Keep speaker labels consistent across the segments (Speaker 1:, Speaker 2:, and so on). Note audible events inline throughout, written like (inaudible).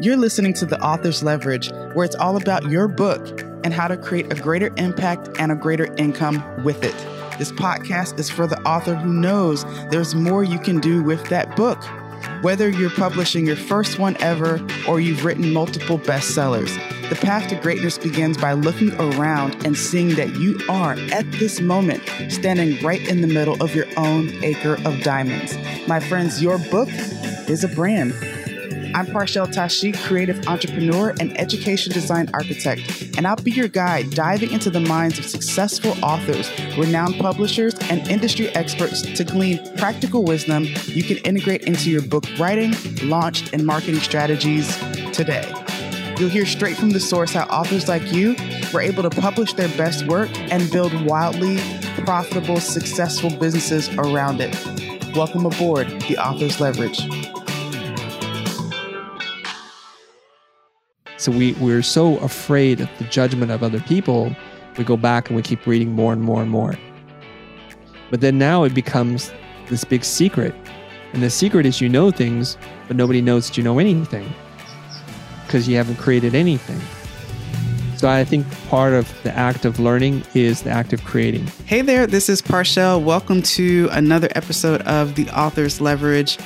Speaker 1: You're listening to The Author's Leverage, where it's all about your book and how to create a greater impact and a greater income with it. This podcast is for the author who knows there's more you can do with that book. Whether you're publishing your first one ever or you've written multiple bestsellers, the path to greatness begins by looking around and seeing that you are, at this moment, standing right in the middle of your own acre of diamonds. My friends, your book is a brand. I'm Parshell Tashi, creative entrepreneur and education design architect, and I'll be your guide diving into the minds of successful authors, renowned publishers, and industry experts to glean practical wisdom you can integrate into your book writing, launch, and marketing strategies today. You'll hear straight from the source how authors like you were able to publish their best work and build wildly profitable, successful businesses around it. Welcome aboard the Author's Leverage.
Speaker 2: So we, we're so afraid of the judgment of other people, we go back and we keep reading more and more and more. But then now it becomes this big secret. And the secret is you know things, but nobody knows that you know anything because you haven't created anything. So I think part of the act of learning is the act of creating.
Speaker 1: Hey there, this is Parshell. Welcome to another episode of The Author's Leverage.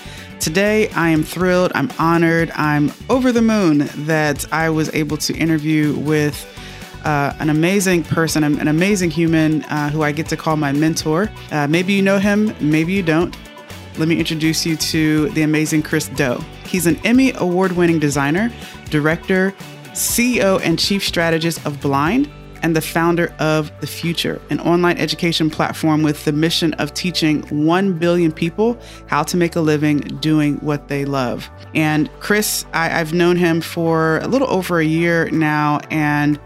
Speaker 1: Today, I am thrilled, I'm honored, I'm over the moon that I was able to interview with uh, an amazing person, an amazing human uh, who I get to call my mentor. Uh, maybe you know him, maybe you don't. Let me introduce you to the amazing Chris Do. He's an Emmy award winning designer, director, CEO, and chief strategist of Blind and the founder of The Futur, an online education platform with the mission of teaching 1 billion people how to make a living doing what they love. And Chris, I, have known him for a little over a year now, and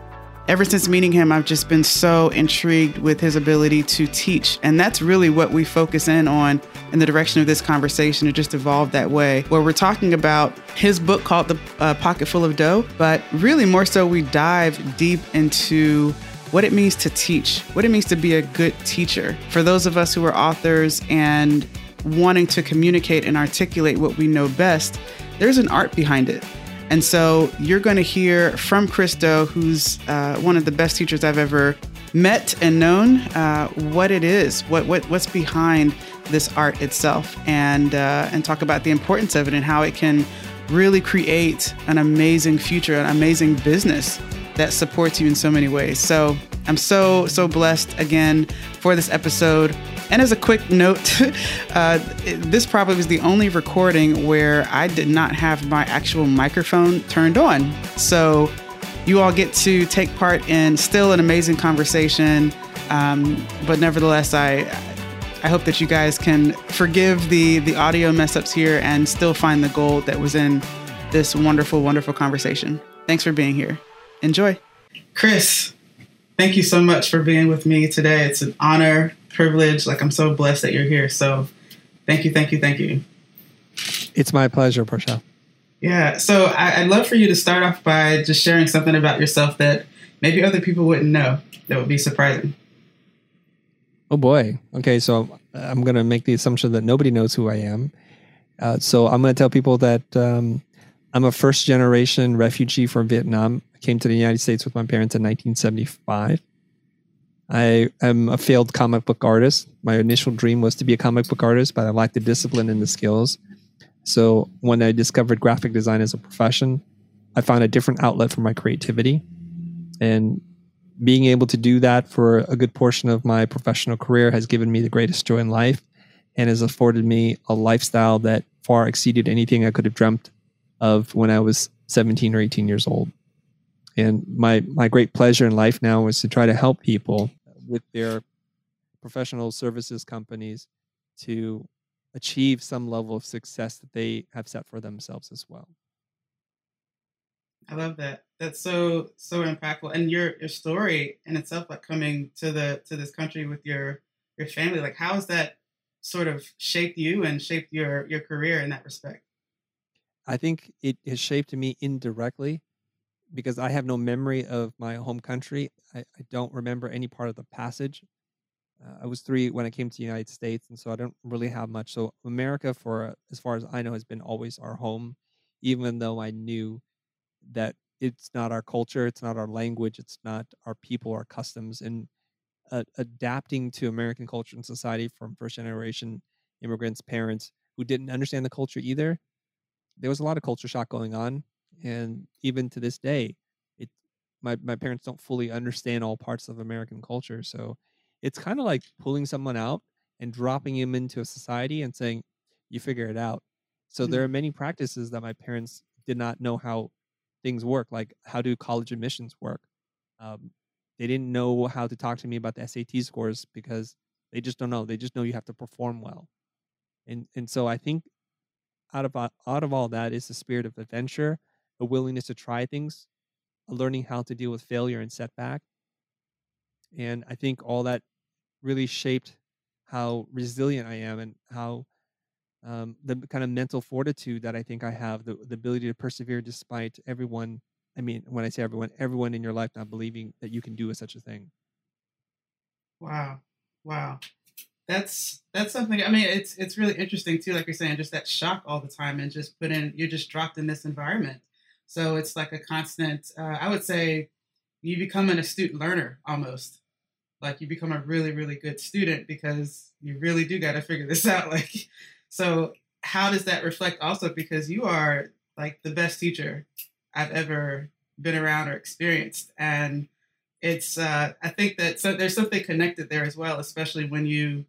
Speaker 1: ever since meeting him, I've just been so intrigued with his ability to teach. And that's really what we focus in on in the direction of this conversation. It just evolved that way, where we're talking about his book called The uh, Pocket Full of Dough, but really more so, we dive deep into what it means to teach, what it means to be a good teacher. For those of us who are authors and wanting to communicate and articulate what we know best, there's an art behind it. And so you're going to hear from Chris Do, who's uh, one of the best teachers I've ever met and known, uh, what it is, what, what what's behind this art itself, and uh, and talk about the importance of it and how it can really create an amazing future, an amazing business that supports you in so many ways. So I'm so, so blessed again for this episode. And as a quick note, (laughs) uh, this probably was the only recording where I did not have my actual microphone turned on. So you all get to take part in still an amazing conversation. Um, but nevertheless, I, I hope that you guys can forgive the the audio mess ups here and still find the gold that was in this wonderful, wonderful conversation. Thanks for being here. Enjoy. Chris, thank you so much for being with me today. It's an honor, privilege. Like, I'm so blessed that you're here. So, thank you, thank you, thank you.
Speaker 2: It's my pleasure, Parshell.
Speaker 1: Yeah. So, I, would love for you to start off by just sharing something about yourself that maybe other people wouldn't know that would be surprising.
Speaker 2: Oh, boy. Okay. So, I'm going to make the assumption that nobody knows who I am. Uh, so, I'm going to tell people that um, I'm a first generation refugee from Vietnam came to the United States with my parents in 1975. I am a failed comic book artist. My initial dream was to be a comic book artist, but I lacked the discipline and the skills. So when I discovered graphic design as a profession, I found a different outlet for my creativity. And being able to do that for a good portion of my professional career has given me the greatest joy in life and has afforded me a lifestyle that far exceeded anything I could have dreamt of when I was 17 or 18 years old. And my my great pleasure in life now is to try to help people with their professional services companies to achieve some level of success that they have set for themselves as well.
Speaker 1: I love that. That's so so impactful. And your your story in itself, like coming to the to this country with your your family, like how has that sort of shaped you and shaped your your career in that respect?
Speaker 2: I think it has shaped me indirectly because I have no memory of my home country. I, I don't remember any part of the passage. Uh, I was three when I came to the United States, and so I don't really have much. So America, for as far as I know, has been always our home, even though I knew that it's not our culture, it's not our language, it's not our people, our customs, and uh, adapting to American culture and society from first generation immigrants, parents who didn't understand the culture either. There was a lot of culture shock going on, and even to this day, it my my parents don't fully understand all parts of American culture. So it's kind of like pulling someone out and dropping him into a society and saying, "You figure it out." So mm-hmm. there are many practices that my parents did not know how things work, like how do college admissions work. Um, they didn't know how to talk to me about the SAT scores because they just don't know. They just know you have to perform well, and and so I think out of out of all that is the spirit of adventure, a willingness to try things, a learning how to deal with failure and setback, and I think all that really shaped how resilient I am and how um, the kind of mental fortitude that I think I have, the, the ability to persevere despite everyone. I mean, when I say everyone, everyone in your life not believing that you can do such a thing.
Speaker 1: Wow, wow, that's that's something. I mean, it's it's really interesting too. Like you're saying, just that shock all the time, and just put in. You're just dropped in this environment, so it's like a constant. Uh, I would say you become an astute learner almost. Like you become a really really good student because you really do got to figure this out. (laughs) Like so how does that reflect also because you are like the best teacher I've ever been around or experienced and it's uh, I think that so there's something connected there as well, especially when you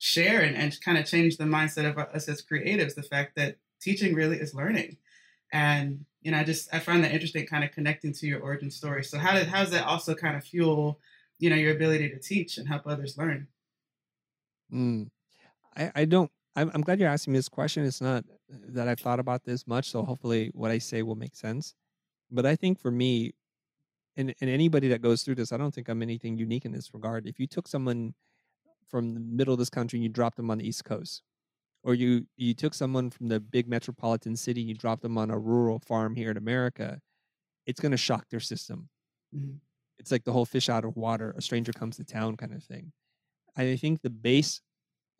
Speaker 1: share and, and kind of change the mindset of us as creatives, the fact that teaching really is learning. And know, I just I find that interesting kind of connecting to your origin story. So how did how does that also kind of fuel, you know, your ability to teach and help others learn?
Speaker 2: Mm. I, I don't I'm, I'm glad you're asking me this question. It's not that I've thought about this much, so hopefully what I say will make sense. But I think for me, and, and anybody that goes through this, I don't think I'm anything unique in this regard. If you took someone from the middle of this country and you dropped them on the East Coast, or you you took someone from the big metropolitan city you dropped them on a rural farm here in America, it's going to shock their system. Mm-hmm. It's like the whole fish out of water, a stranger comes to town kind of thing. I think the base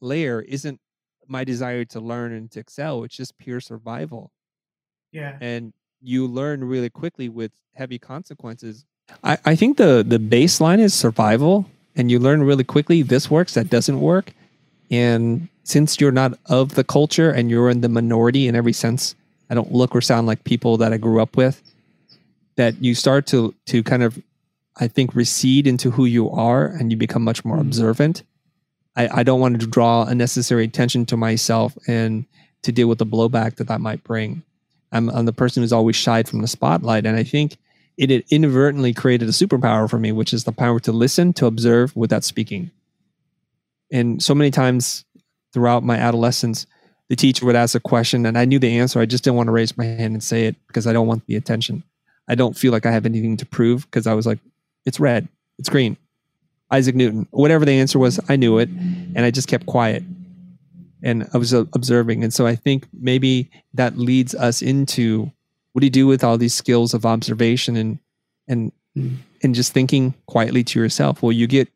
Speaker 2: layer isn't my desire to learn and to excel. It's just pure survival.
Speaker 1: Yeah.
Speaker 2: And you learn really quickly with heavy consequences. I, I think the the baseline is survival and you learn really quickly this works, that doesn't work. And since you're not of the culture and you're in the minority in every sense, I don't look or sound like people that I grew up with, that you start to to kind of I think recede into who you are and you become much more mm-hmm. observant I, I don't want to draw unnecessary attention to myself and to deal with the blowback that that might bring. I'm, I'm the person who's always shied from the spotlight. And I think it, it inadvertently created a superpower for me, which is the power to listen, to observe without speaking. And so many times throughout my adolescence, the teacher would ask a question and I knew the answer. I just didn't want to raise my hand and say it because I don't want the attention. I don't feel like I have anything to prove because I was like, it's red, it's green, Isaac Newton. Whatever the answer was, I knew it, and I just kept quiet. And I was observing. And so I think maybe that leads us into what do you do with all these skills of observation and and mm. and just thinking quietly to yourself? Well, you get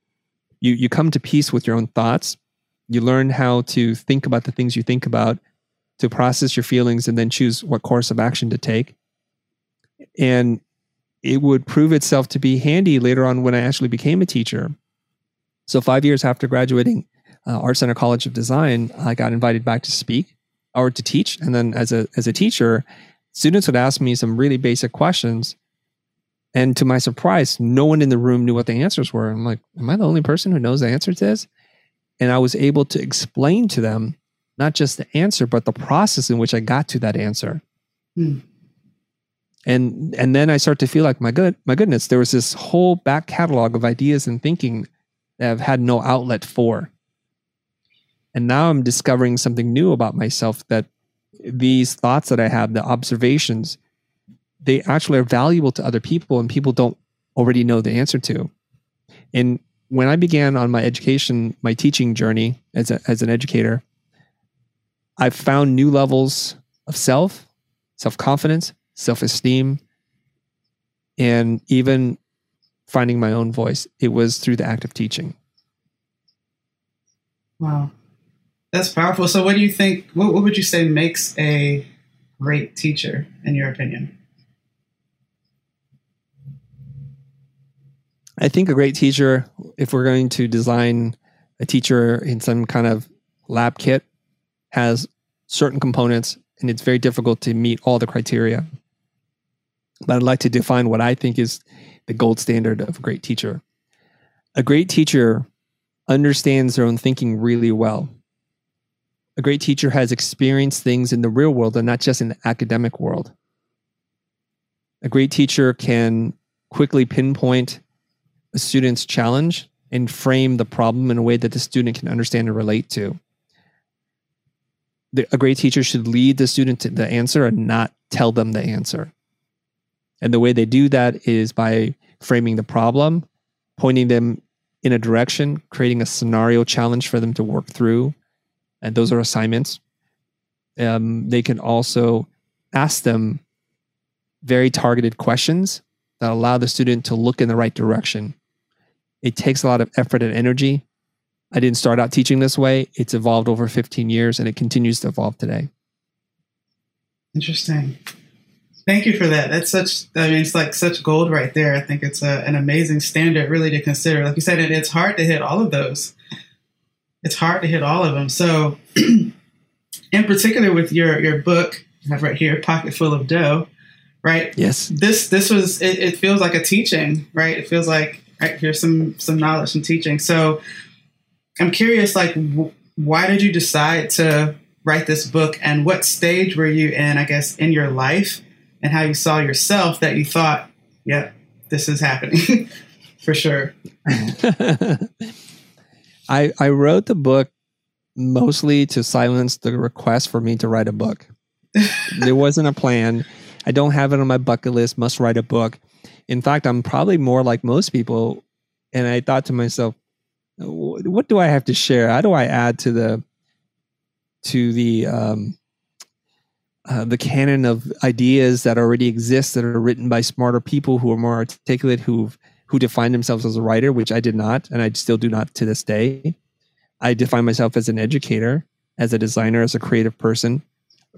Speaker 2: you you come to peace with your own thoughts. You learn how to think about the things you think about, to process your feelings, and then choose what course of action to take. And it would prove itself to be handy later on when I actually became a teacher so five years after graduating uh, Art Center College of Design, I got invited back to speak or to teach. And then as a as a teacher, students would ask me some really basic questions. And to my surprise, no one in the room knew what the answers were. I'm like, am I the only person who knows the answer to this? And I was able to explain to them not just the answer, but the process in which I got to that answer. Hmm. And and then I start to feel like my good my goodness, there was this whole back catalog of ideas and thinking that I've had no outlet for. And now I'm discovering something new about myself that these thoughts that I have, the observations, they actually are valuable to other people and people don't already know the answer to. And when I began on my education, my teaching journey as, a, as an educator, I found new levels of self, self confidence, self esteem, and even finding my own voice. It was through the act of teaching.
Speaker 1: Wow. That's powerful. So, what do you think? What, what would you say makes a great teacher, in your opinion?
Speaker 2: I think a great teacher, if we're going to design a teacher in some kind of lab kit, has certain components, and it's very difficult to meet all the criteria. But I'd like to define what I think is the gold standard of a great teacher. A great teacher understands their own thinking really well. A great teacher has experienced things in the real world and not just in the academic world. A great teacher can quickly pinpoint a student's challenge and frame the problem in a way that the student can understand and relate to. The, a great teacher should lead the student to the answer and not tell them the answer. And the way they do that is by framing the problem, pointing them in a direction, creating a scenario challenge for them to work through. And those are assignments. Um, they can also ask them very targeted questions that allow the student to look in the right direction. It takes a lot of effort and energy. I didn't start out teaching this way. It's evolved over 15 years and it continues to evolve today.
Speaker 1: Interesting. Thank you for that. That's such, I mean, it's like such gold right there. I think it's a, an amazing standard really to consider. Like you said, it, it's hard to hit all of those. It's hard to hit all of them. So, (clears throat) in particular with your, your book, I have right here, Pocket Full of Dough, right?
Speaker 2: Yes.
Speaker 1: This, this was, it, it feels like a teaching, right? It feels like, here's some, some knowledge, some teaching. So I'm curious, like, w- why did you decide to write this book and what stage were you in, I guess, in your life and how you saw yourself that you thought, yep, this is happening (laughs) for sure. (laughs)
Speaker 2: I I wrote the book mostly to silence the request for me to write a book. (laughs) there wasn't a plan. I don't have it on my bucket list, must write a book. In fact, I'm probably more like most people. And I thought to myself, what do I have to share? How do I add to the to the um, uh, the canon of ideas that already exist that are written by smarter people who are more articulate, who who define themselves as a writer, which I did not, and I still do not to this day. I define myself as an educator, as a designer, as a creative person,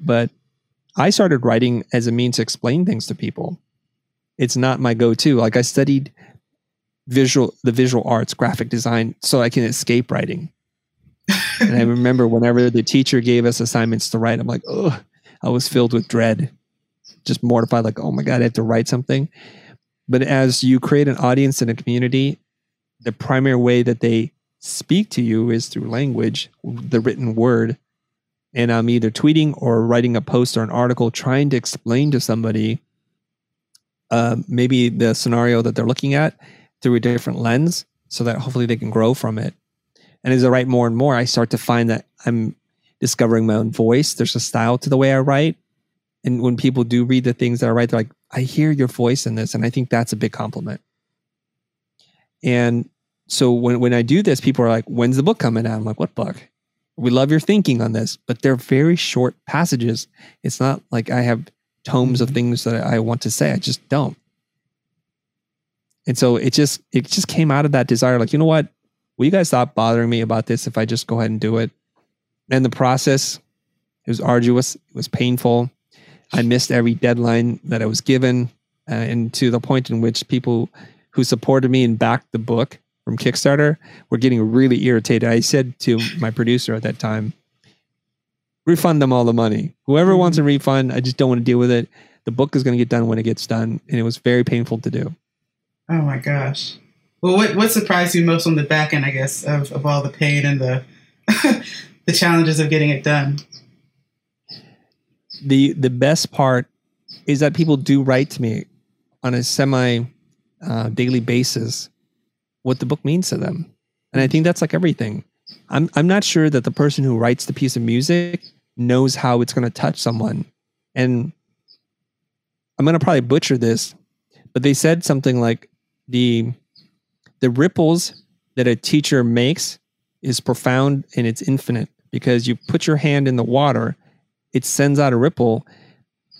Speaker 2: but I started writing as a means to explain things to people. It's not my go-to. Like I studied visual the visual arts, graphic design, so I can escape writing. and I remember (laughs) whenever the teacher gave us assignments to write, I'm like, oh, I was filled with dread, just mortified, like, oh my God, I have to write something. But as you create an audience and a community, the primary way that they speak to you is through language, the written word. And I'm either tweeting or writing a post or an article trying to explain to somebody uh, maybe the scenario that they're looking at through a different lens so that hopefully they can grow from it. And as I write more and more, I start to find that I'm discovering my own voice. There's a style to the way I write. And when people do read the things that I write, they're like, I hear your voice in this. And I think that's a big compliment. And so when, when I do this, people are like, when's the book coming out? I'm like, what book? We love your thinking on this, but they're very short passages. It's not like I have tomes of things that I want to say. I just don't. And so it just it just came out of that desire, like, you know what? Will you guys stop bothering me about this if I just go ahead and do it? And the process, it was arduous, it was painful. I missed every deadline that I was given, uh, and to the point in which people who supported me and backed the book from Kickstarter were getting really irritated. I said to my producer at that time, refund them all the money. Whoever mm-hmm. wants a refund, I just don't want to deal with it. The book is going to get done when it gets done. And it was very painful to do.
Speaker 1: Oh my gosh. Well, what, what surprised you most on the back end, I guess, of, of all the pain and the (laughs) the challenges of getting it done?
Speaker 2: The the best part is that people do write to me on a semi uh, daily basis what the book means to them, and I think that's like everything. I'm I'm not sure that the person who writes the piece of music knows how it's going to touch someone, and I'm going to probably butcher this, but they said something like the the ripples that a teacher makes is profound and it's infinite because you put your hand in the water it sends out a ripple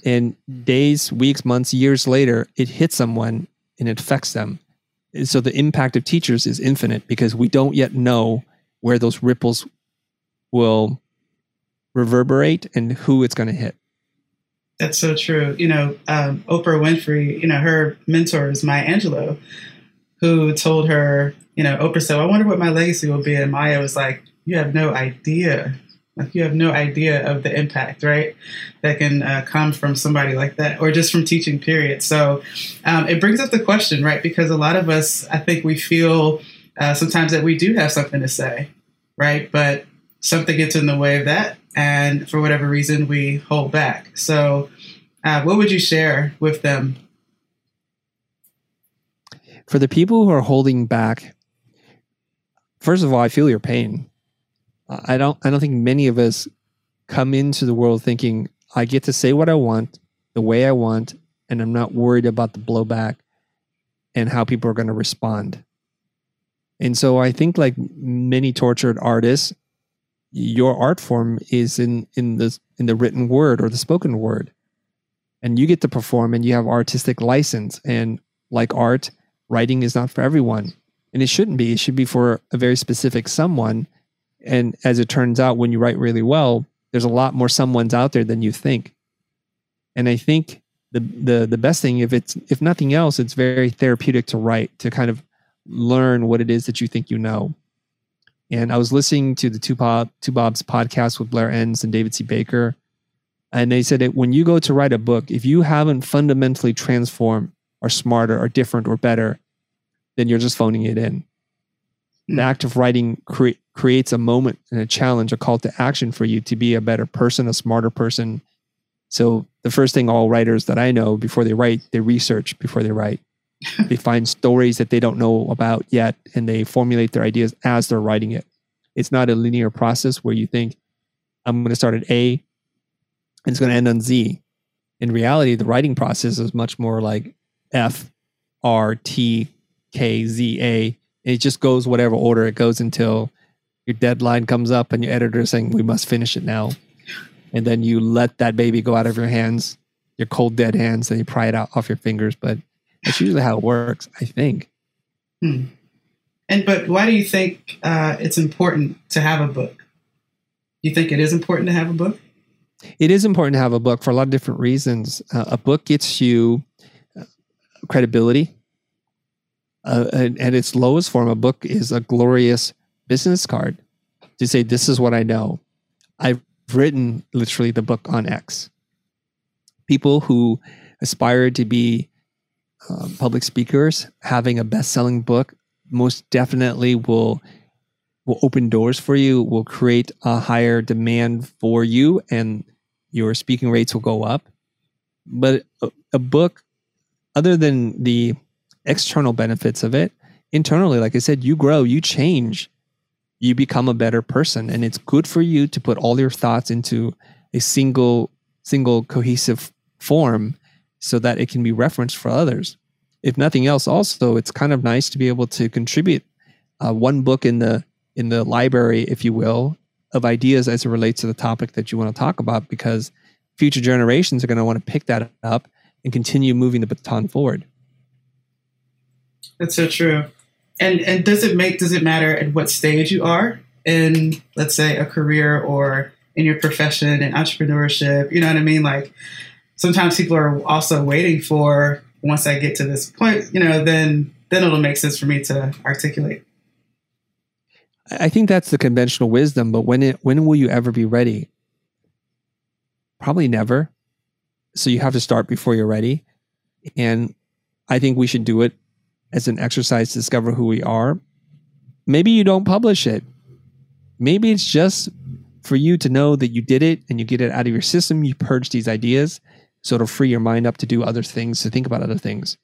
Speaker 2: and days weeks months years later it hits someone and it affects them. And so the impact of teachers is infinite because we don't yet know where those ripples will reverberate and who it's going to hit
Speaker 1: that's so true. You know, um, Oprah Winfrey, you know, her mentor is Maya Angelou. who told her, you know, Oprah said, I wonder what my legacy will be. And Maya was like, you have no idea. Like you have no idea of the impact, right? That can uh, come from somebody like that, or just from teaching. Period. So um, it brings up the question, right? Because a lot of us, I think, we feel uh, sometimes that we do have something to say, right? But something gets in the way of that, and for whatever reason, we hold back. So, uh, what would you share with them?
Speaker 2: For the people who are holding back, first of all, I feel your pain. I don't. I don't think many of us come into the world thinking I get to say what I want, the way I want, and I'm not worried about the blowback and how people are going to respond. And so I think like many tortured artists, your art form is in in the in the written word or the spoken word. And you get to perform and you have artistic license and like art, writing is not for everyone. And it shouldn't be. It should be for a very specific someone. And as it turns out when you write really well, there's a lot more someone's out there than you think. And I think the the the best thing if it's if nothing else it's very therapeutic to write to kind of learn what it is that you think you know. And I was listening to the Two, Bob, Two Bobs podcast with Blair Enns and David C. Baker. And they said that when you go to write a book, if you haven't fundamentally transformed or smarter or different or better, then you're just phoning it in. The hmm. act of writing cre- creates a moment and a challenge, a call to action for you to be a better person, a smarter person. So, the first thing all writers that I know before they write, they research before they write. They find stories that they don't know about yet and they formulate their ideas as they're writing it. It's not a linear process where you think, I'm going to start at A and it's going to end on Z. In reality, the writing process is much more like F, R, T, K, Z, A. It just goes whatever order it goes until your deadline comes up and your editor is saying, We must finish it now. And then you let that baby go out of your hands, your cold, dead hands, and you pry it out off your fingers. But that's usually how it works, I think.
Speaker 1: Hmm. And but why do you think uh, it's important to have a book? You think it is important to have a book?
Speaker 2: It is important to have a book for a lot of different reasons. Uh, a book gets you uh, credibility. Uh, and at its lowest form, a book is a glorious business card to say, This is what I know. I've written literally the book on X. People who aspire to be um, public speakers, having a best-selling book most definitely will will open doors for you, will create a higher demand for you, and your speaking rates will go up. But a, a book, other than the external benefits of it, internally, like I said, you grow, you change, you become a better person, and it's good for you to put all your thoughts into a single, single cohesive form so that it can be referenced for others. If nothing else, also it's kind of nice to be able to contribute uh, one book in the in the library, if you will, of ideas as it relates to the topic that you want to talk about, because future generations are going to want to pick that up and continue moving the baton forward.
Speaker 1: That's so true. And and does it make does it matter at what stage you are in let's say a career or in your profession and entrepreneurship? You know what I mean? Like sometimes people are also waiting for once I get to this point, you know, then then it'll make sense for me to articulate.
Speaker 2: I think that's the conventional wisdom, but when it when will you ever be ready? Probably never. So you have to start before you're ready. And I think we should do it as an exercise to discover who we are. Maybe you don't publish it. Maybe it's just for you to know that you did it and you get it out of your system, you purge these ideas so it'll free your mind up to do other things, to think about other things.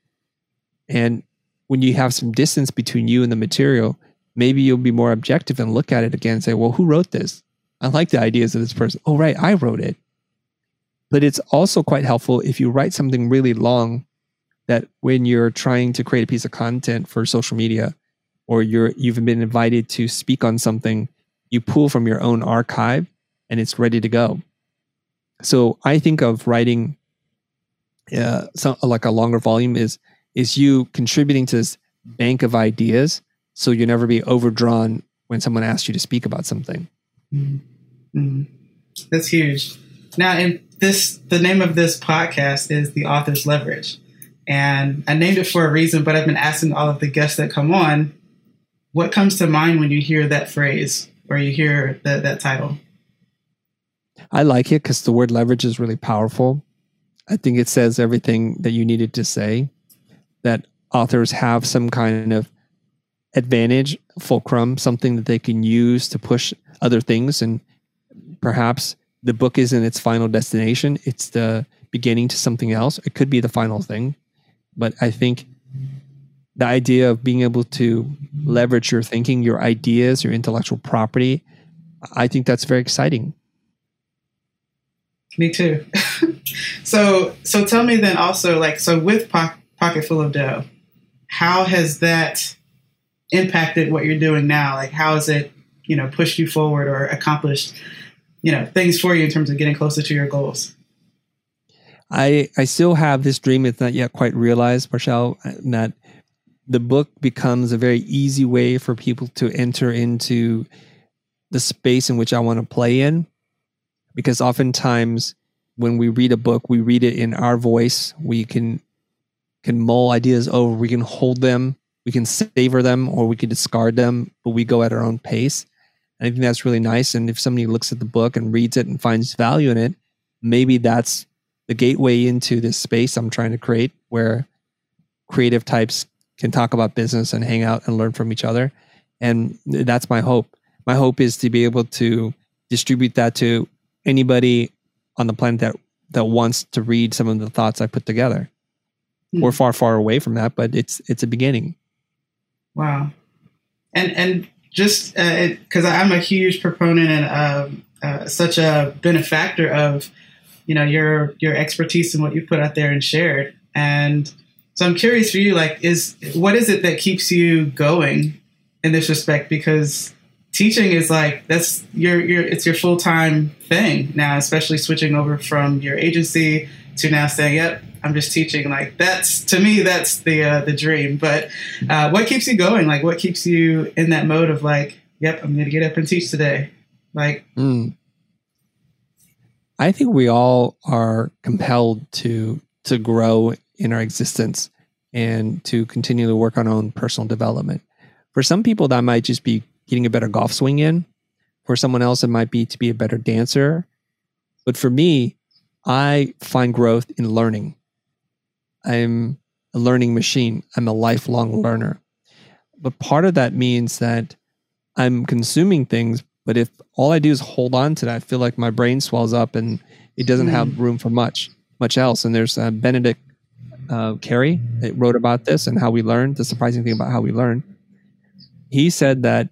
Speaker 2: And when you have some distance between you and the material, maybe you'll be more objective and look at it again and say, well, who wrote this? I like the ideas of this person. Oh, right, I wrote it. But it's also quite helpful if you write something really long that when you're trying to create a piece of content for social media or you're you've been invited to speak on something, you pull from your own archive and it's ready to go. So I think of writing uh, some, like a longer volume is is you contributing to this bank of ideas so you never be overdrawn when someone asks you to speak about something
Speaker 1: mm-hmm. Mm-hmm. that's huge now in this the name of this podcast is the author's leverage And I named it for a reason, but I've been asking all of the guests that come on, what comes to mind when you hear that phrase or you hear that, that title?
Speaker 2: I like it because the word leverage is really powerful. I think it says everything that you needed to say. That authors have some kind of advantage, fulcrum, something that they can use to push other things. And perhaps the book isn't its final destination, it's the beginning to something else. It could be the final thing. But I think the idea of being able to leverage your thinking, your ideas, your intellectual property, I think that's very exciting.
Speaker 1: Me too. (laughs) so, so tell me then also, like, so with po- Pocket Full of Dough, how has that impacted what you're doing now? Like, how has it, you know, pushed you forward or accomplished, you know, things for you in terms of getting closer to your goals?
Speaker 2: I I still have this dream. It's not yet quite realized, Parshell, uh, that the book becomes a very easy way for people to enter into the space in which I want to play in. Because oftentimes when we read a book, we read it in our voice. We can can mull ideas over, we can hold them, we can savor them, or we can discard them, but we go at our own pace. And I think that's really nice. And if somebody looks at the book and reads it and finds value in it, maybe that's the gateway into this space I'm trying to create where creative types can talk about business and hang out and learn from each other. And that's my hope. My hope is to be able to distribute that to anybody on the planet that that wants to read some of the thoughts I put together. Mm. We're far, far away from that, but it's it's a beginning.
Speaker 1: Wow, and and just because uh, I'm a huge proponent and um, uh, such a benefactor of you know your your expertise and what you put out there and shared, and so I'm curious for you, like, is what is it that keeps you going in this respect? Because teaching is like that's your your it's your full time thing now, especially switching over from your agency to now saying, "Yep, I'm just teaching." Like that's to me, that's the uh, the dream. But uh, what keeps you going? Like, what keeps you in that mode of like, "Yep, I'm going to get up and teach today." Like, mm.
Speaker 2: I think we all are compelled to to grow in our existence and to continue to work on our own personal development. For some people, that might just be getting a better golf swing in. For someone else, it might be to be a better dancer. But for me, I find growth in learning. I'm a learning machine. I'm a lifelong learner. But part of that means that I'm consuming things, but if all I do is hold on to that, I feel like my brain swells up and it doesn't mm. have hmm. room for much, much else. And there's uh, Benedict uh, Carey that wrote about this and how we learn. The surprising thing about how we learn. He said that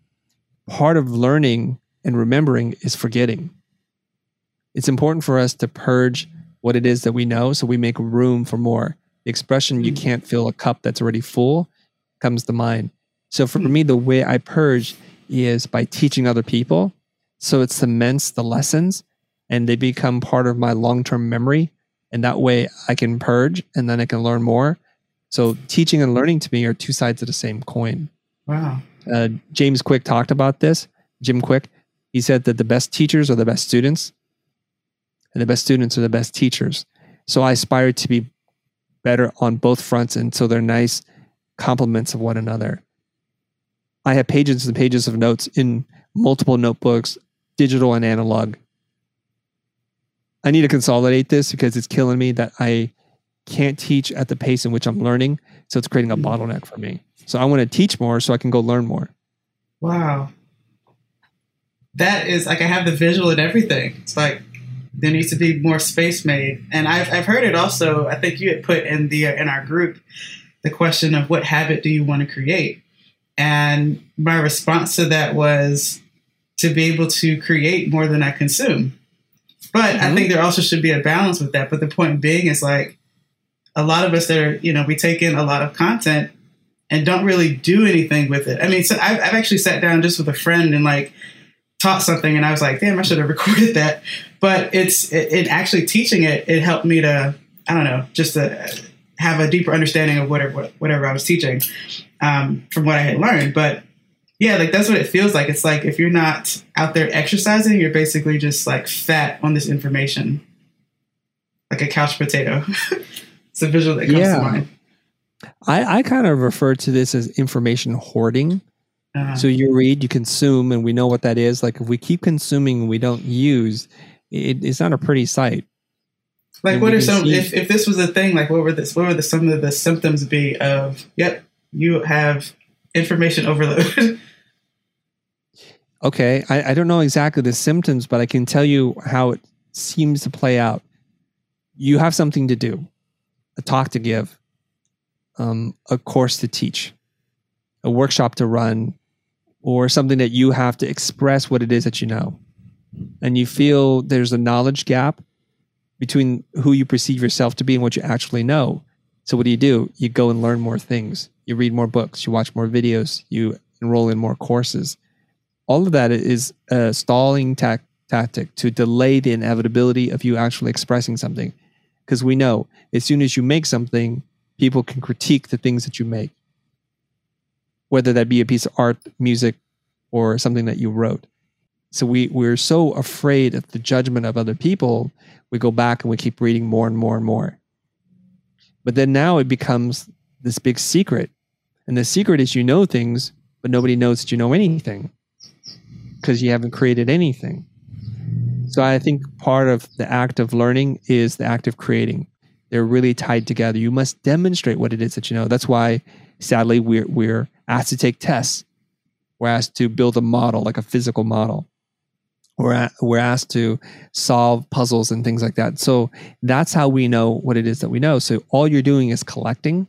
Speaker 2: part of learning and remembering is forgetting. It's important for us to purge what it is that we know so we make room for more. The expression, you mm. can't fill a cup that's already full, comes to mind. So for me, the way I purge is by teaching other people. So it cements the lessons and they become part of my long term memory. And that way I can purge and then I can learn more. So teaching and learning to me are two sides of the same coin.
Speaker 1: Wow.
Speaker 2: Uh, James Kwik talked about this. Jim Kwik, he said that the best teachers are the best students, and the best students are the best teachers. So I aspire to be better on both fronts, and so they're nice complements of one another. I have pages and pages of notes in multiple notebooks, digital and analog. I need to consolidate this because it's killing me that I can't teach at the pace in which I'm learning. So it's creating a mm-hmm. bottleneck for me. So I want to teach more so I can go learn more.
Speaker 1: Wow. That is like I have the visual and everything. It's like there needs to be more space made. And I've, I've heard it also. I think you had put in the in our group the question of what habit do you want to create? And my response to that was to be able to create more than I consume. But mm-hmm. I think there also should be a balance with that. But the point being is like a lot of us that are, you know, we take in a lot of content and don't really do anything with it. I mean, so I've, I've actually sat down just with a friend and like taught something, and I was like, damn, I should have (laughs) recorded that. But it's it, it actually teaching it. It helped me to I don't know just to have a deeper understanding of whatever whatever I was teaching um, from what I had learned. But yeah, like that's what it feels like. It's like if you're not out there exercising, you're basically just like fat on this information, like a couch potato. (laughs) it's a visual that comes yeah. to mind
Speaker 2: I, I kind of refer to this as information hoarding. Uh-huh. So you read, you consume, and we know what that is. Like if we keep consuming and we don't use, it, it's not a pretty sight.
Speaker 1: Like and what are some see, if, if this was a thing, like what were this what would the some of the symptoms be of yep, you have information overload? (laughs)
Speaker 2: okay. I, I don't know exactly the symptoms, but I can tell you how it seems to play out. You have something to do, a talk to give, um, a course to teach, a workshop to run, or something that you have to express what it is that you know. And you feel there's a knowledge gap between who you perceive yourself to be and what you actually know. So, what do you do? You go and learn more things. You read more books. You watch more videos. You enroll in more courses. All of that is a stalling ta- tactic to delay the inevitability of you actually expressing something. Because we know as soon as you make something, people can critique the things that you make, whether that be a piece of art, music, or something that you wrote. So we, we're so afraid of the judgment of other people, we go back and we keep reading more and more and more. But then now it becomes this big secret. And the secret is you know things, but nobody knows that you know anything because you haven't created anything. So I think part of the act of learning is the act of creating. They're really tied together. You must demonstrate what it is that you know. That's why, sadly, we're, we're asked to take tests. We're asked to build a model, like a physical model. We're, at, we're asked to solve puzzles and things like that. So that's how we know what it is that we know. So all you're doing is collecting,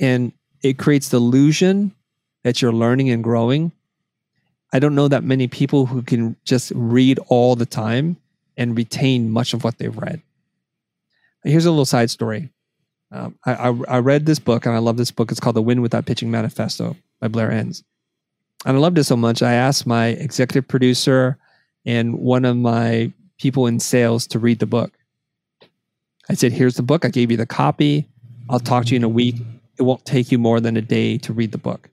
Speaker 2: and it creates the illusion that you're learning and growing. I don't know that many people who can just read all the time and retain much of what they've read. Here's a little side story. Um, I, I, I, read this book and I love this book. It's called The Win Without Pitching Manifesto by Blair Enns. And I loved it so much. I asked my executive producer and one of my people in sales to read the book. I said, Here's the book. I gave you the copy. I'll talk to you in a week. It won't take you more than a day to read the book.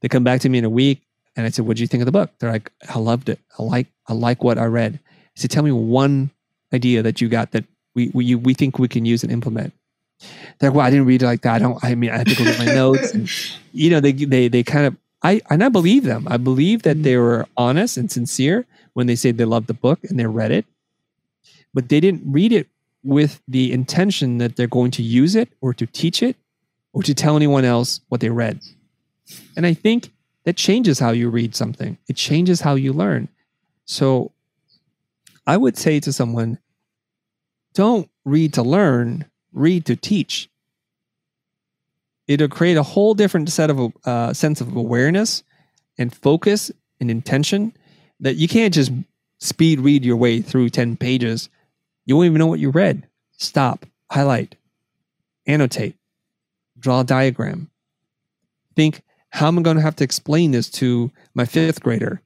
Speaker 2: They come back to me in a week and I said, What do you think of the book? They're like, I loved it. I like I like what I read. I said, Tell me one idea that you got that we we we think we can use and implement. They're like, well, I didn't read it like that. I don't. I mean, I have to go get my (laughs) notes. And, you know, they they they kind of. I and I believe them. I believe that they mm-hmm. were honest and sincere when they said they loved the book and they read it, but they didn't read it with the intention that they're going to use it or to teach it or to tell anyone else what they read. And I think that changes how you read something. It changes how you learn. So I would say to someone, don't read to learn, read to teach. It'll create a whole different set of uh, sense of awareness and focus and intention that you can't just speed read your way through 10 pages. You won't even know what you read. Stop, highlight, annotate, draw a diagram. Think, how am I going to have to explain this to my fifth grader?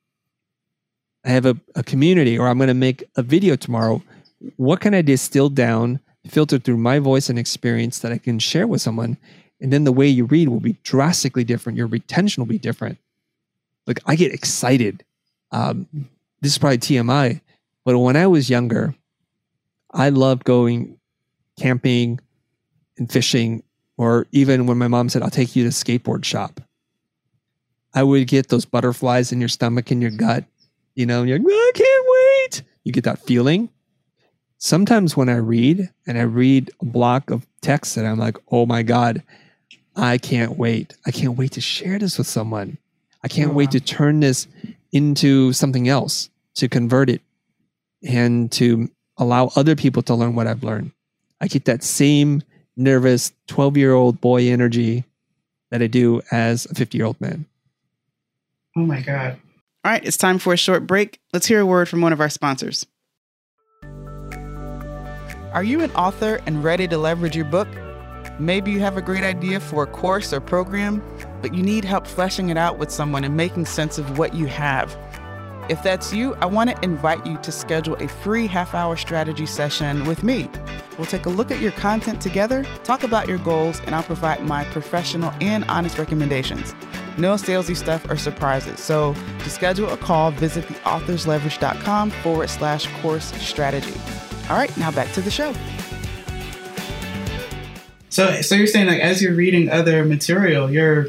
Speaker 2: I have a, a community, or I'm going to make a video tomorrow what can I distill down, filter through my voice and experience that I can share with someone? And then the way you read will be drastically different. Your retention will be different. Like I get excited. Um, this is probably TMI, but when I was younger, I loved going camping and fishing, or even when my mom said, I'll take you to skateboard shop. I would get those butterflies in your stomach and your gut, you know, and you're like, I can't wait. You get that feeling sometimes when I read and I read a block of text and I'm like, oh my God, I can't wait. I can't wait to share this with someone. I can't oh, wait wow. to turn this into something else, to convert it and to allow other people to learn what I've learned. I get that same nervous 12 year old boy energy that I do as a 50 year old man.
Speaker 1: Oh my God. All right, it's time for a short break. Let's hear a word from one of our sponsors. Are you an author and ready to leverage your book? Maybe you have a great idea for a course or program, but you need help fleshing it out with someone and making sense of what you have. If that's you, I want to invite you to schedule a free half hour strategy session with me. We'll take a look at your content together, talk about your goals, and I'll provide my professional and honest recommendations. No salesy stuff or surprises. So to schedule a call, visit theauthorsleverage.com forward slash course strategy. All right, now back to the show. So, so you're saying like as you're reading other material, you're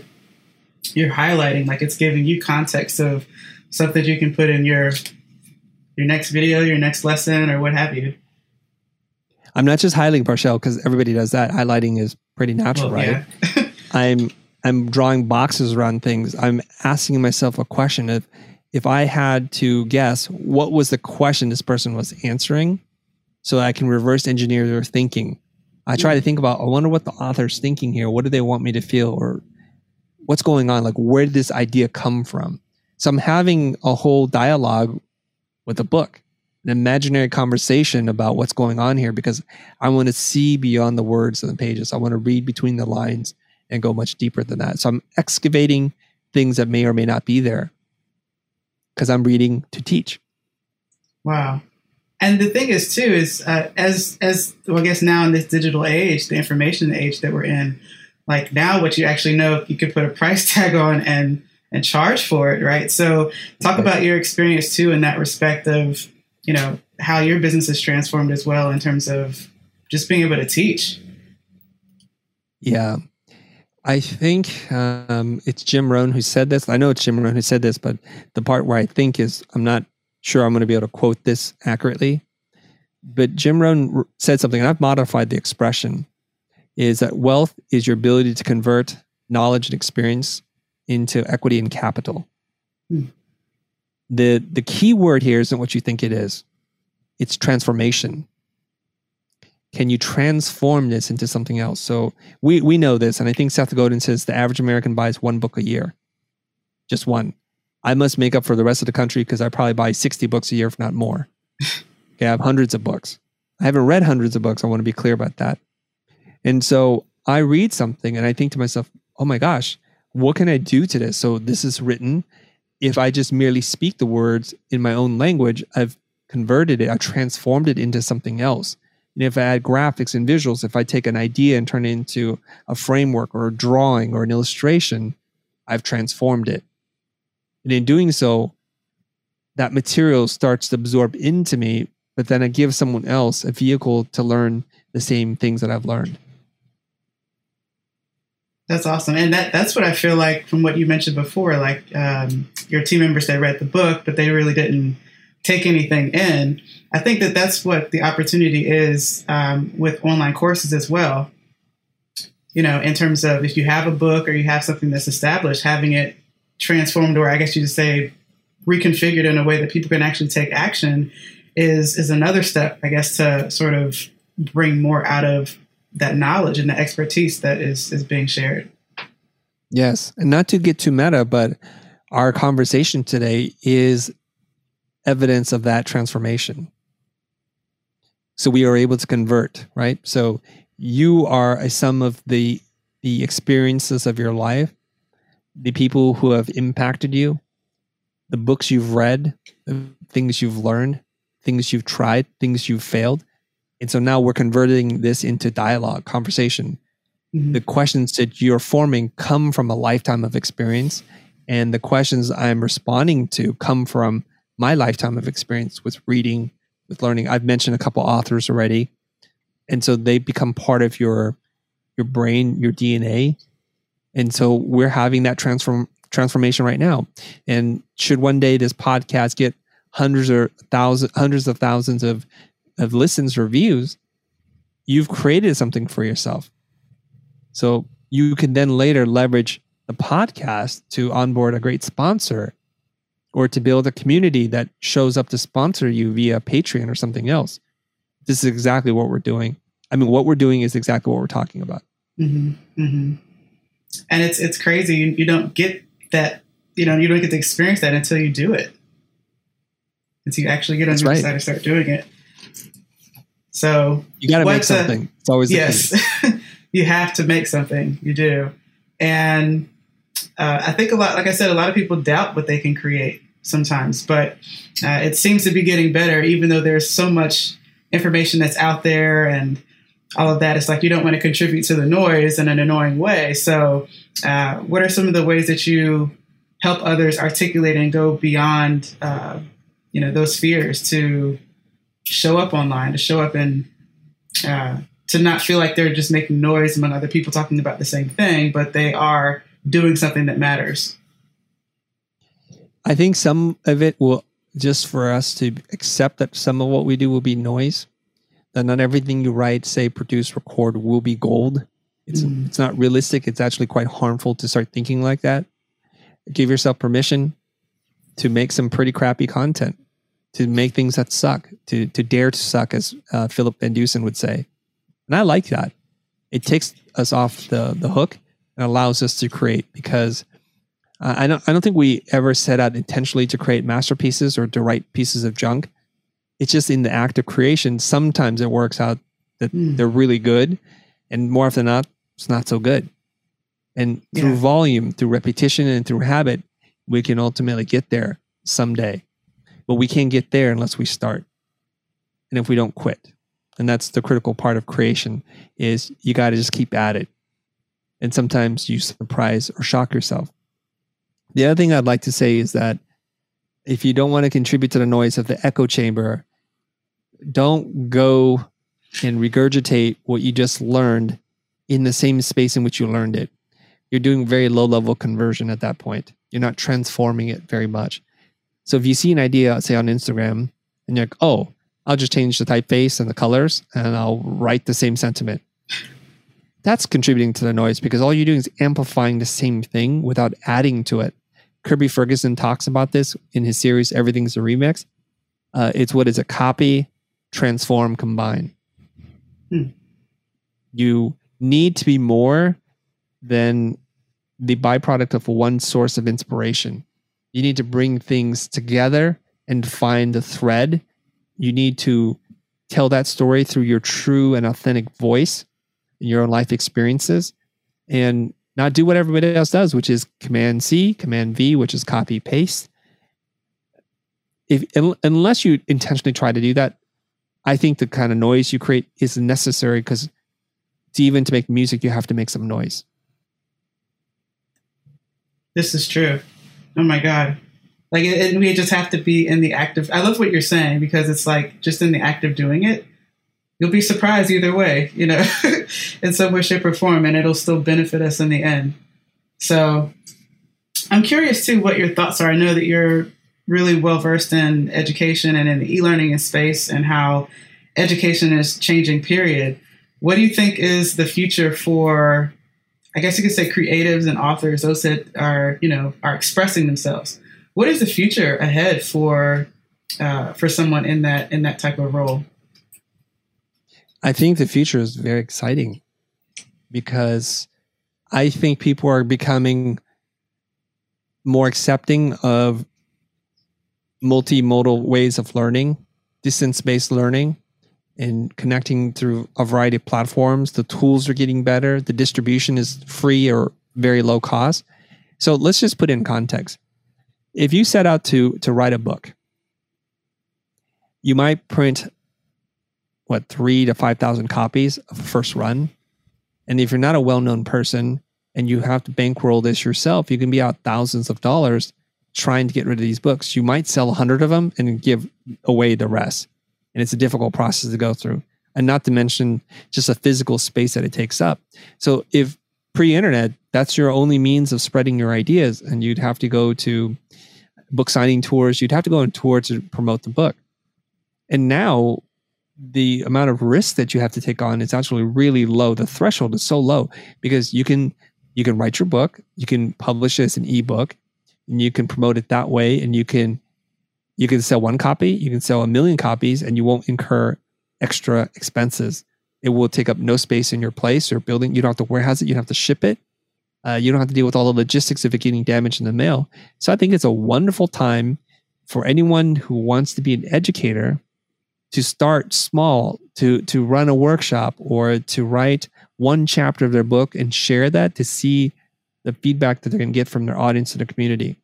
Speaker 1: you're highlighting like it's giving you context of stuff that you can put in your your next video, your next lesson, or what have you.
Speaker 2: I'm not just highlighting Parshell because everybody does that. Highlighting is pretty natural, well, right? Yeah. (laughs) I'm I'm drawing boxes around things. I'm asking myself a question of if I had to guess what was the question this person was answering, so I can reverse engineer their thinking. I try to think about, I wonder what the author's thinking here. What do they want me to feel? Or what's going on? Like, where did this idea come from? So I'm having a whole dialogue with a book, an imaginary conversation about what's going on here because I want to see beyond the words and the pages. I want to read between the lines and go much deeper than that. So I'm excavating things that may or may not be there because I'm reading to teach.
Speaker 1: Wow. And the thing is, too, is uh, as as well, I guess now in this digital age, the information age that we're in, like now, what you actually know, you could put a (laughs) price tag on and and charge for it, right? So, talk about your experience too in that respect of you know how your business is transformed as well in terms of just being able to teach.
Speaker 2: Yeah, I think um, it's Jim Rohn who said this. I know it's Jim Rohn who said this, but the part where I think is I'm not sure I'm going to be able to quote this accurately. But Jim Rohn said something, and I've modified the expression is that wealth is your ability to convert knowledge and experience into equity and capital. Hmm. The, the key word here isn't what you think it is, it's transformation can you transform this into something else? So we we know this, and I think Seth Godin says the average American buys one book a year, just one. I must make up for the rest of the country because I probably buy sixty books a year, if not more. (laughs) okay, I have hundreds of books. I haven't read hundreds of books. I want to be clear about that. And so I read something, and I think to myself, "Oh my gosh, what can I do to this?" So this is written. If I just merely speak the words in my own language, I've converted it. I've transformed it into something else and if I add graphics and visuals, if I take an idea and turn it into a framework or a drawing or an illustration, I've transformed it. And in doing so, that material starts to absorb into me, but then I give someone else a vehicle to learn the same things that I've learned.
Speaker 1: That's awesome, and that that's what I feel like from what you mentioned before. Like um, your team members that read the book, but they really didn't take anything in. I think that that's what the opportunity is um, with online courses as well. You know, in terms of if you have a book or you have something that's established, having it transformed, or I guess you could say reconfigured in a way that people can actually take action is is another step, I guess, to sort of bring more out of that knowledge and the expertise that is is being shared.
Speaker 2: Yes, and not to get too meta, but our conversation today is evidence of that transformation. So we are able to convert, right? So you are a sum of the the experiences of your life, the people who have impacted you, the books you've read, the things you've learned, things you've tried, things you've failed. And so now we're converting this into dialogue, conversation. Mm-hmm. The questions that you're forming come from a lifetime of experience. And the questions I'm responding to come from my lifetime of experience with reading, with learning. I've mentioned a couple authors already, and so they become part of your your brain, your DNA, and so we're having that transform transformation right now. And should one day this podcast get hundreds or thousands, hundreds of thousands of of listens or views, you've created something for yourself. So you can then later leverage the podcast to onboard a great sponsor or to build a community that shows up to sponsor you via Patreon or something else. This is exactly what we're doing. I mean, what we're doing is exactly what we're talking about.
Speaker 1: Mm-hmm, mm-hmm. And it's it's crazy. You, you, don't get that. You know, you don't get to experience that until you do it. Until you actually get on your right. side and start doing it. So
Speaker 2: you got to make something. it's always
Speaker 1: yes. (laughs) you have to make something. You do, and uh, I think a lot, like I said, a lot of people doubt what they can create sometimes, but uh, it seems to be getting better, even though there's so much information that's out there and all of that. It's like you don't want to contribute to the noise in an annoying way. So, uh, what are some of the ways that you help others articulate and go beyond, uh, you know, those fears to show up online, to show up and uh, to not feel like they're just making noise among other people talking about the same thing, but they are doing something that matters.
Speaker 2: I think some of it will just for us to accept that some of what we do will be noise. That not everything you write, say, produce, record will be gold. It's mm. it's not realistic. It's actually quite harmful to start thinking like that. Give yourself permission to make some pretty crappy content, to make things that suck, to to dare to suck, as uh, Philip Van Dusen would say. And I like that. It takes us off the the hook and allows us to create because uh, I don't I don't think we ever set out intentionally to create masterpieces or to write pieces of junk. It's just in the act of creation. Sometimes it works out that mm. they're really good, and more often than not, it's not so good. And through yeah. volume, through repetition, and through habit, we can ultimately get there someday. But we can't get there unless we start, and if we don't quit. And that's the critical part of creation: is you got to just keep at it. And sometimes you surprise or shock yourself. The other thing I'd like to say is that if you don't want to contribute to the noise of the echo chamber, don't go and regurgitate what you just learned in the same space in which you learned it. You're doing very low level conversion at that point. You're not transforming it very much. So if you see an idea, say on Instagram, and you're like, oh, I'll just change the typeface and the colors and I'll write the same sentiment. That's contributing to the noise because all you're doing is amplifying the same thing without adding to it. Kirby Ferguson talks about this in his series Everything's a Remix. Uh, it's what is a copy, transform, combine. Hmm. You need to be more than the byproduct of one source of inspiration. You need to bring things together and find the thread. You need to tell that story through your true and authentic voice your own life experiences. And not do what everybody else does, which is Command C, Command V, which is copy paste. If unless you intentionally try to do that, I think the kind of noise you create is necessary because even to make music, you have to make some noise.
Speaker 1: This is true. Oh my god! Like we just have to be in the act of. I love what you're saying because it's like just in the act of doing it you'll be surprised either way, you know, (laughs) in some way, shape, or form, and it'll still benefit us in the end. So I'm curious too what your thoughts are. I know that you're really well versed in education and in the e-learning space and how education is changing, period. What do you think is the future for I guess you could say creatives and authors, those that are, you know, are expressing themselves. What is the future ahead for uh, for someone in that in that type of role?
Speaker 2: I think the future is very exciting because I think people are becoming more accepting of multimodal ways of learning, distance based learning, and connecting through a variety of platforms. The tools are getting better, the distribution is free or very low cost. So let's just put in context. If you set out to, to write a book, you might print what three to five thousand copies of a first run. And if you're not a well-known person and you have to bankroll this yourself, you can be out thousands of dollars trying to get rid of these books. You might sell a hundred of them and give away the rest. And it's a difficult process to go through. And not to mention just a physical space that it takes up. So if pre-internet, that's your only means of spreading your ideas, and you'd have to go to book signing tours, you'd have to go on tour to promote the book. And now the amount of risk that you have to take on is actually really low. The threshold is so low because you can you can write your book, you can publish it as an ebook, and you can promote it that way, and you can you can sell one copy, you can sell a million copies, and you won't incur extra expenses. It will take up no space in your place or building. You don't have to warehouse it. You don't have to ship it. Uh, you don't have to deal with all the logistics of it getting damaged in the mail. So I think it's a wonderful time for anyone who wants to be an educator to start small, to to run a workshop or to write one chapter of their book and share that to see the feedback that they're going to get from their audience and their community.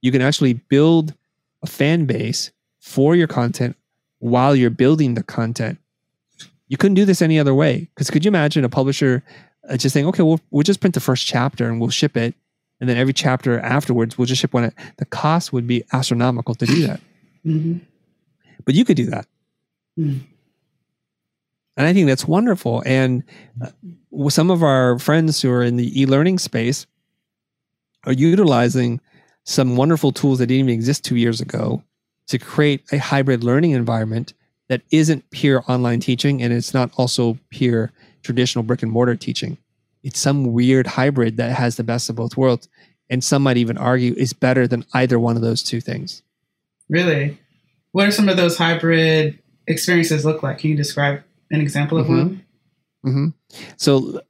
Speaker 2: You can actually build a fan base for your content while you're building the content. You couldn't do this any other way. Because could you imagine a publisher uh, just saying, okay, we'll, we'll just print the first chapter and we'll ship it. And then every chapter afterwards, we'll just ship one. The cost would be astronomical to do that. Mm-hmm. But you could do that. Hmm. And I think that's wonderful. And uh, some of our friends who are in the e learning space are utilizing some wonderful tools that didn't even exist two years ago to create a hybrid learning environment that isn't pure online teaching and it's not also pure traditional brick and mortar teaching. It's some weird hybrid that has the best of both worlds. And some might even argue is better than either one of those two things.
Speaker 1: Really? What are some of those hybrid experiences look like? Can you describe an example of mm-hmm. one?
Speaker 2: Mm-hmm. So,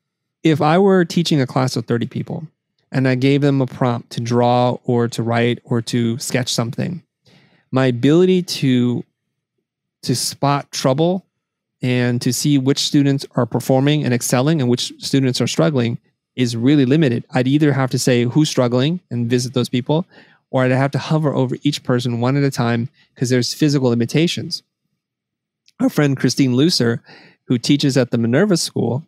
Speaker 2: if I were teaching a class of 30 people and I gave them a prompt to draw or to write or to sketch something, my ability to to spot trouble and to see which students are performing and excelling and which students are struggling is really limited. I'd either have to say who's struggling and visit those people, or I'd have to hover over each person one at a time because there's physical limitations. Our friend Christine Lucer, who teaches at the Minerva School,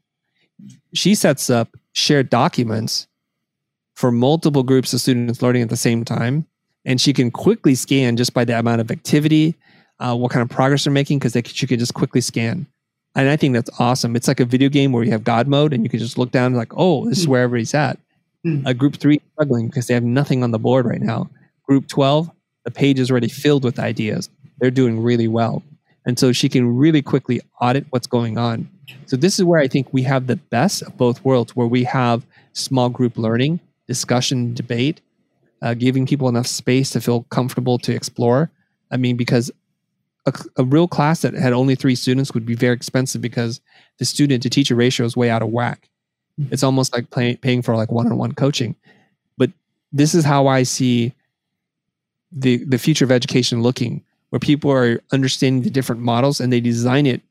Speaker 2: she sets up shared documents for multiple groups of students learning at the same time. And she can quickly scan just by the amount of activity, uh, what kind of progress they're making, because she can just quickly scan. And I think that's awesome. It's like a video game where you have God mode and you can just look down and like, oh, this is hmm. where everybody's at. Mm. Uh, group three struggling because they have nothing on the board right now. Group 12, the page is already filled with ideas. They're doing really well. And so she can really quickly audit what's going on. So this is where I think we have the best of both worlds, where we have small group learning, discussion, debate, uh, giving people enough space to feel comfortable to explore. I mean, because a, a, real class that had only three students would be very expensive because the student to teacher ratio is way out of whack. Mm-hmm. It's almost like pay, paying for like one-on-one coaching. But this is how I see the the future of education looking, where people are understanding the different models and they design it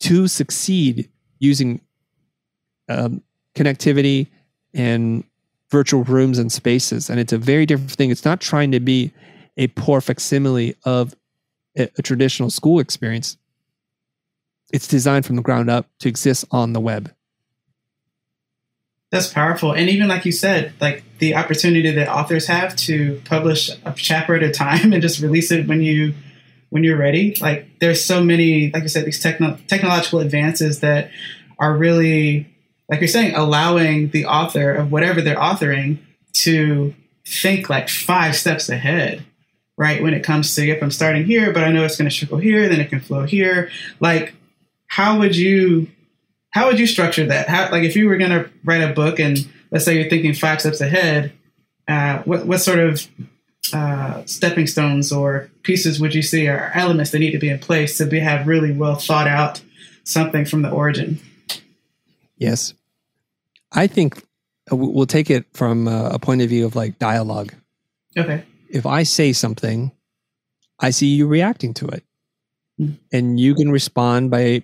Speaker 2: to succeed using um, connectivity and virtual rooms and spaces. And it's a very different thing. It's not trying to be a poor facsimile of a, a traditional school experience. It's designed from the ground up to exist on the web.
Speaker 1: That's powerful. And even like you said, like the opportunity that authors have to publish a chapter at a time (laughs) and just release it when you when you're ready. Like there's so many, like you said, these techno- technological advances that are really, like you're saying, allowing the author of whatever they're authoring to think like five steps ahead right? When it comes to, yep, I'm starting here, but I know it's going to trickle here, then it can flow here. Like, how would you, how would you structure that? How, like, if you were going to write a book and let's say you're thinking five steps ahead, uh, what, what sort of uh, stepping stones or pieces would you see are elements that need to be in place to be, have really well thought out something from the origin?
Speaker 2: Yes. I think uh, we'll take it from a point of view of like dialogue.
Speaker 1: Okay
Speaker 2: if I say something, I see you reacting to it. Mm. And you can respond by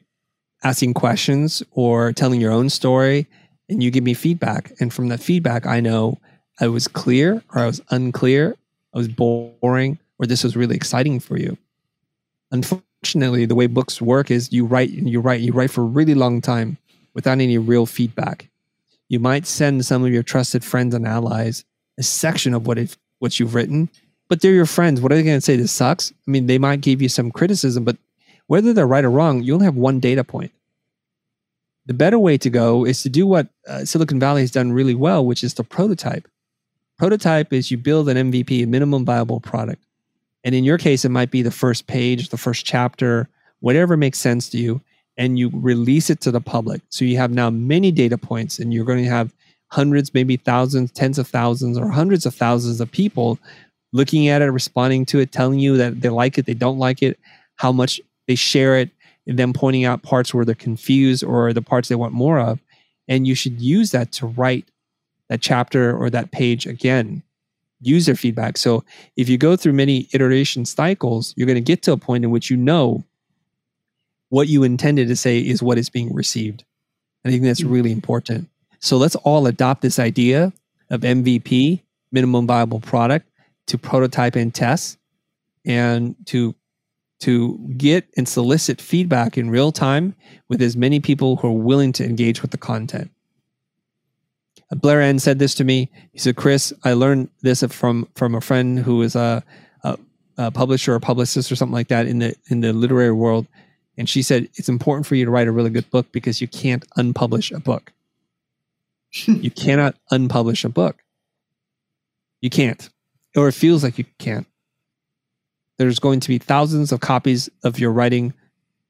Speaker 2: asking questions or telling your own story, and you give me feedback. And from that feedback, I know I was clear or I was unclear, I was boring, or this was really exciting for you. Unfortunately, the way books work is you write and you write, you write for a really long time without any real feedback. You might send some of your trusted friends and allies a section of what it what you've written, but they're your friends. What are they going to say? This sucks. I mean, they might give you some criticism, but whether they're right or wrong, you only have one data point. The better way to go is to do what uh, Silicon Valley has done really well, which is to prototype. Prototype is you build an MVP, a minimum viable product. And in your case, it might be the first page, the first chapter, whatever makes sense to you, and you release it to the public. So you have now many data points, and you're going to have hundreds, maybe thousands, tens of thousands, or hundreds of thousands of people looking at it, responding to it, telling you that they like it, they don't like it, how much they share it, and then pointing out parts where they're confused or the parts they want more of. And you should use that to write that chapter or that page again. Use their feedback. So if you go through many iteration cycles, you're going to get to a point in which you know what you intended to say is what is being received. I think that's hmm. really important. So let's all adopt this idea of MVP, minimum viable product, to prototype and test and to to get and solicit feedback in real time with as many people who are willing to engage with the content. Blair Enns said this to me. He said, "Chris, I learned this from from a friend who is a, a, a publisher or publicist or something like that in the in the literary world. And she said, it's important for you to write a really good book because you can't unpublish a book. (laughs) you cannot unpublish a book. You can't, or it feels like you can't. There's going to be thousands of copies of your writing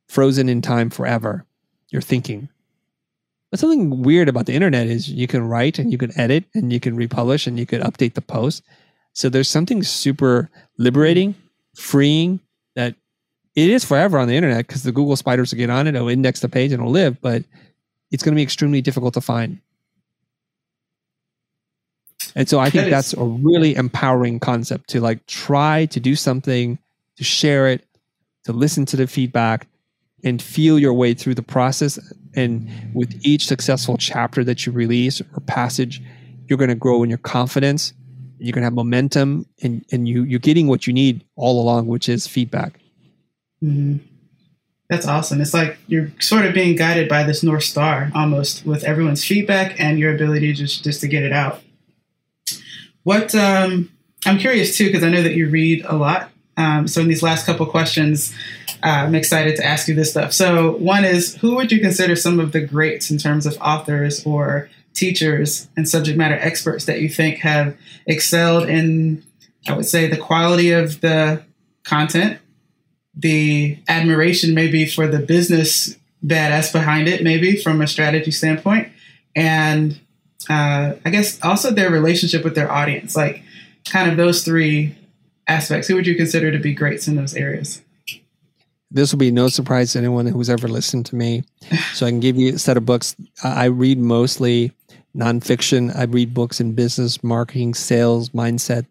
Speaker 2: frozen in time forever. Your thinking. But something weird about the internet is you can write and you can edit and you can republish and you can update the post. So there's something super liberating, freeing that it is forever on the internet because the Google spiders will get on it, it'll index the page and it'll live, but it's going to be extremely difficult to find. And so I think that's a really empowering concept to like try to do something, to share it, to listen to the feedback and feel your way through the process. And with each successful chapter that you release or passage, you're going to grow in your confidence. You're going to have momentum and, and you, you're getting what you need all along, which is feedback.
Speaker 1: Mm-hmm. That's awesome. It's like you're sort of being guided by this North Star almost with everyone's feedback and your ability just, just to get it out. What um, I'm curious too, because I know that you read a lot. Um, so in these last couple questions, I'm excited to ask you this stuff. So one is, who would you consider some of the greats in terms of authors or teachers and subject matter experts that you think have excelled in, I would say, the quality of the content, the admiration maybe for the business badass behind it, maybe from a strategy standpoint, and uh, I guess also their relationship with their audience, like kind of those three aspects. Who would you consider to be greats in those areas?
Speaker 2: This will be no surprise to anyone who's ever listened to me. So I can give you a set of books. I read mostly nonfiction. I read books in business, marketing, sales, mindset.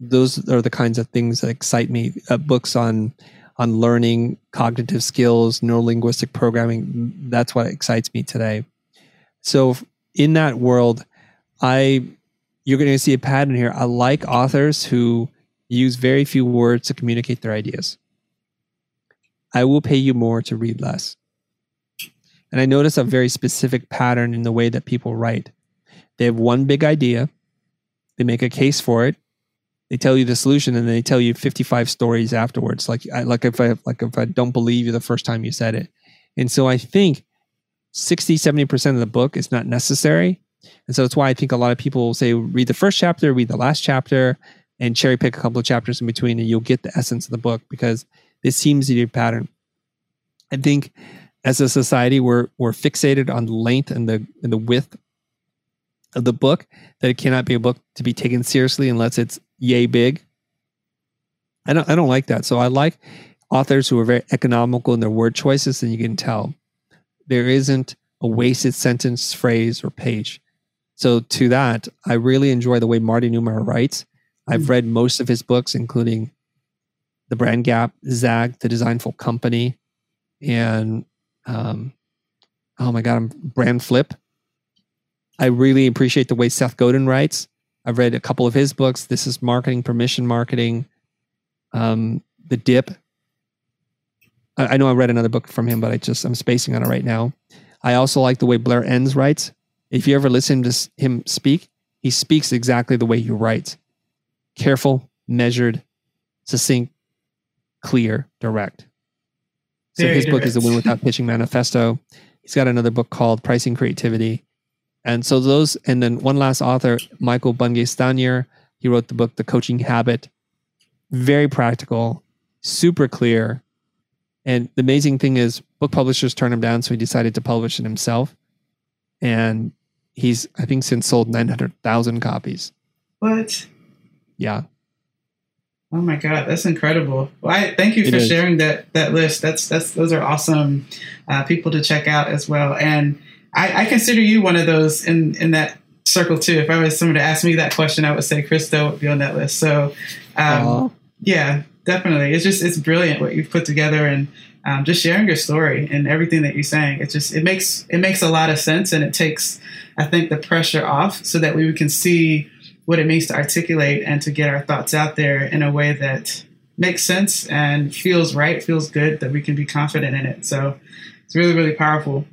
Speaker 2: Those are the kinds of things that excite me. Uh, books on on learning, cognitive skills, neurolinguistic programming. That's what excites me today. So in that world, I you're going to see a pattern here. I like authors who use very few words to communicate their ideas. I will pay you more to read less. And I notice a very specific pattern in the way that people write. They have one big idea, they make a case for it, they tell you the solution, and they tell you 55 stories afterwards. Like, I, like if I like if I don't believe you the first time you said it. And so I think 60, 70% of the book is not necessary. And so that's why I think a lot of people will say read the first chapter, read the last chapter, and cherry pick a couple of chapters in between, and you'll get the essence of the book because this seems to be a pattern. I think as a society, we're we're fixated on the length and the and the width of the book that it cannot be a book to be taken seriously unless it's yay big. I don't I don't like that. So I like authors who are very economical in their word choices, and you can tell there isn't a wasted sentence, phrase, or page. So to that, I really enjoy the way Marty Neumeier writes. I've mm. read most of his books, including The Brand Gap, Zag, The Designful Company, and um, oh my God, I'm Brand Flip. I really appreciate the way Seth Godin writes. I've read a couple of his books. This is Marketing, Permission Marketing, um, The Dip, I, know I read another book from him, but I just I'm spacing on it right now. I also like the way Blair Enns writes. If you ever listen to him speak, he speaks exactly the way he writes: careful, measured, succinct, clear, direct. So Very his direct. book is the Win Without Pitching Manifesto. He's got another book called Pricing Creativity. And so those, and then one last author, Michael Bungay Stanier, he wrote the book The Coaching Habit. Very practical, super clear, and the amazing thing is, book publishers turned him down, so he decided to publish it himself. And he's, I think, since sold 900,000 copies.
Speaker 1: What?
Speaker 2: Yeah.
Speaker 1: Oh my God, that's incredible! Well, I thank you for sharing that that list. That's that's those are awesome uh, people to check out as well. And I, I, consider you one of those in in that circle too. If I was someone to ask me that question, I would say Chris Do would be on that list. So, um, yeah, definitely. It's just it's brilliant what you've put together and um, just sharing your story and everything that you're saying. It just it makes it makes a lot of sense and it takes I think the pressure off so that we can see what it means to articulate and to get our thoughts out there in a way that makes sense and feels right, feels good that we can be confident in it. So it's really really powerful.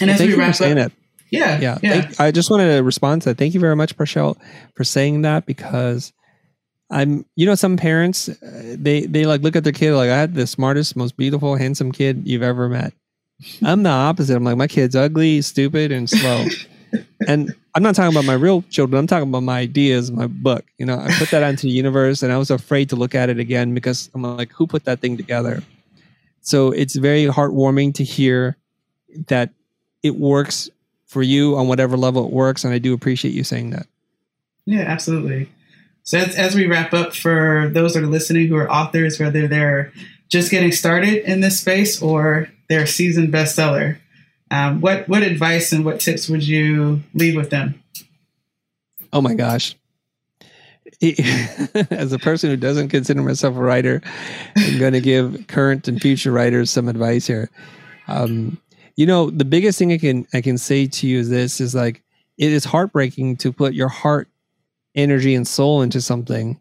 Speaker 2: And well, as we wrap up, it.
Speaker 1: Yeah,
Speaker 2: yeah. yeah. Thank, I just wanted to respond to that. Thank you very much, Parshell, for saying that because I'm, you know, some parents, uh, they they like look at their kid like I had the smartest, most beautiful, handsome kid you've ever met. I'm the opposite. I'm like my kid's ugly, stupid, and slow. (laughs) and I'm not talking about my real children. I'm talking about my ideas, my book. You know, I put that out into the universe, and I was afraid to look at it again because I'm like, who put that thing together? So it's very heartwarming to hear that it works for you on whatever level it works, and I do appreciate you saying that.
Speaker 1: Yeah, absolutely. So as, as we wrap up, for those that are listening who are authors, whether they're just getting started in this space or they're a seasoned bestseller, um, what what advice and what tips would you leave with them?
Speaker 2: Oh my gosh. (laughs) As a person who doesn't consider myself a writer, I'm going to give current and future writers some advice here. Um, you know, the biggest thing I can I can say to you is this: is like it is heartbreaking to put your heart, energy, and soul into something,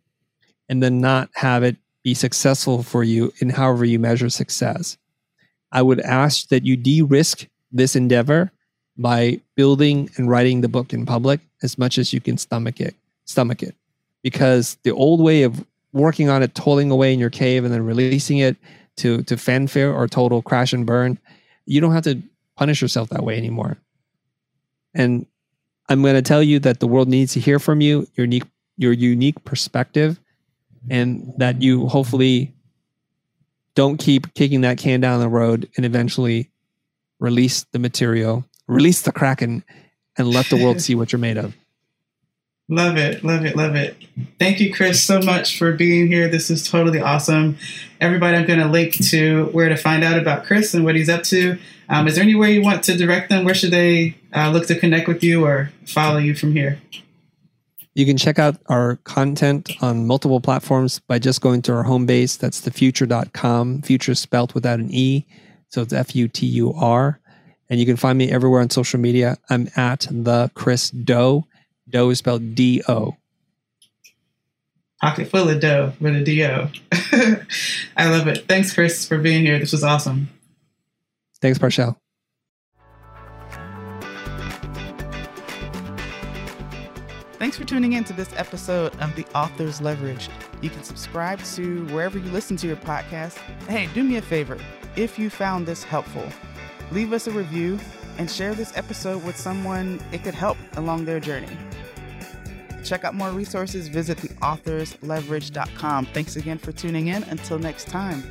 Speaker 2: and then not have it be successful for you in however you measure success. I would ask that you de-risk this endeavor by building and writing the book in public as much as you can stomach it stomach it. Because the old way of working on it toiling away in your cave and then releasing it to to fanfare or total crash and burn you don't have to punish yourself that way anymore. And i'm going to tell you that the world needs to hear from you your unique your unique perspective and that you hopefully don't keep kicking that can down the road and eventually release the material, release the Kraken, and let the world see what you're made of. (laughs)
Speaker 1: Love it, love it, love it. Thank you, Chris, so much for being here. This is totally awesome. Everybody, I'm going to link to where to find out about Chris and what he's up to. Um, is there anywhere you want to direct them? Where should they uh, look to connect with you or follow you from here?
Speaker 2: You can check out our content on multiple platforms by just going to our home base. That's thefutur.com. Future spelt without an E. So it's F U T U R. And you can find me everywhere on social media. I'm at the Chris Do. Do is spelled D O.
Speaker 1: Pocket full of dough with a D O. (laughs) I love it. Thanks, Chris, for being here. This was awesome.
Speaker 2: Thanks, Parshell.
Speaker 1: Thanks for tuning in to this episode of The Author's Leverage. You can subscribe to wherever you listen to your podcast. Hey, do me a favor if you found this helpful, leave us a review and share this episode with someone it could help along their journey. Check out more resources, visit theauthorsleverage.com. Thanks again for tuning in. Until next time.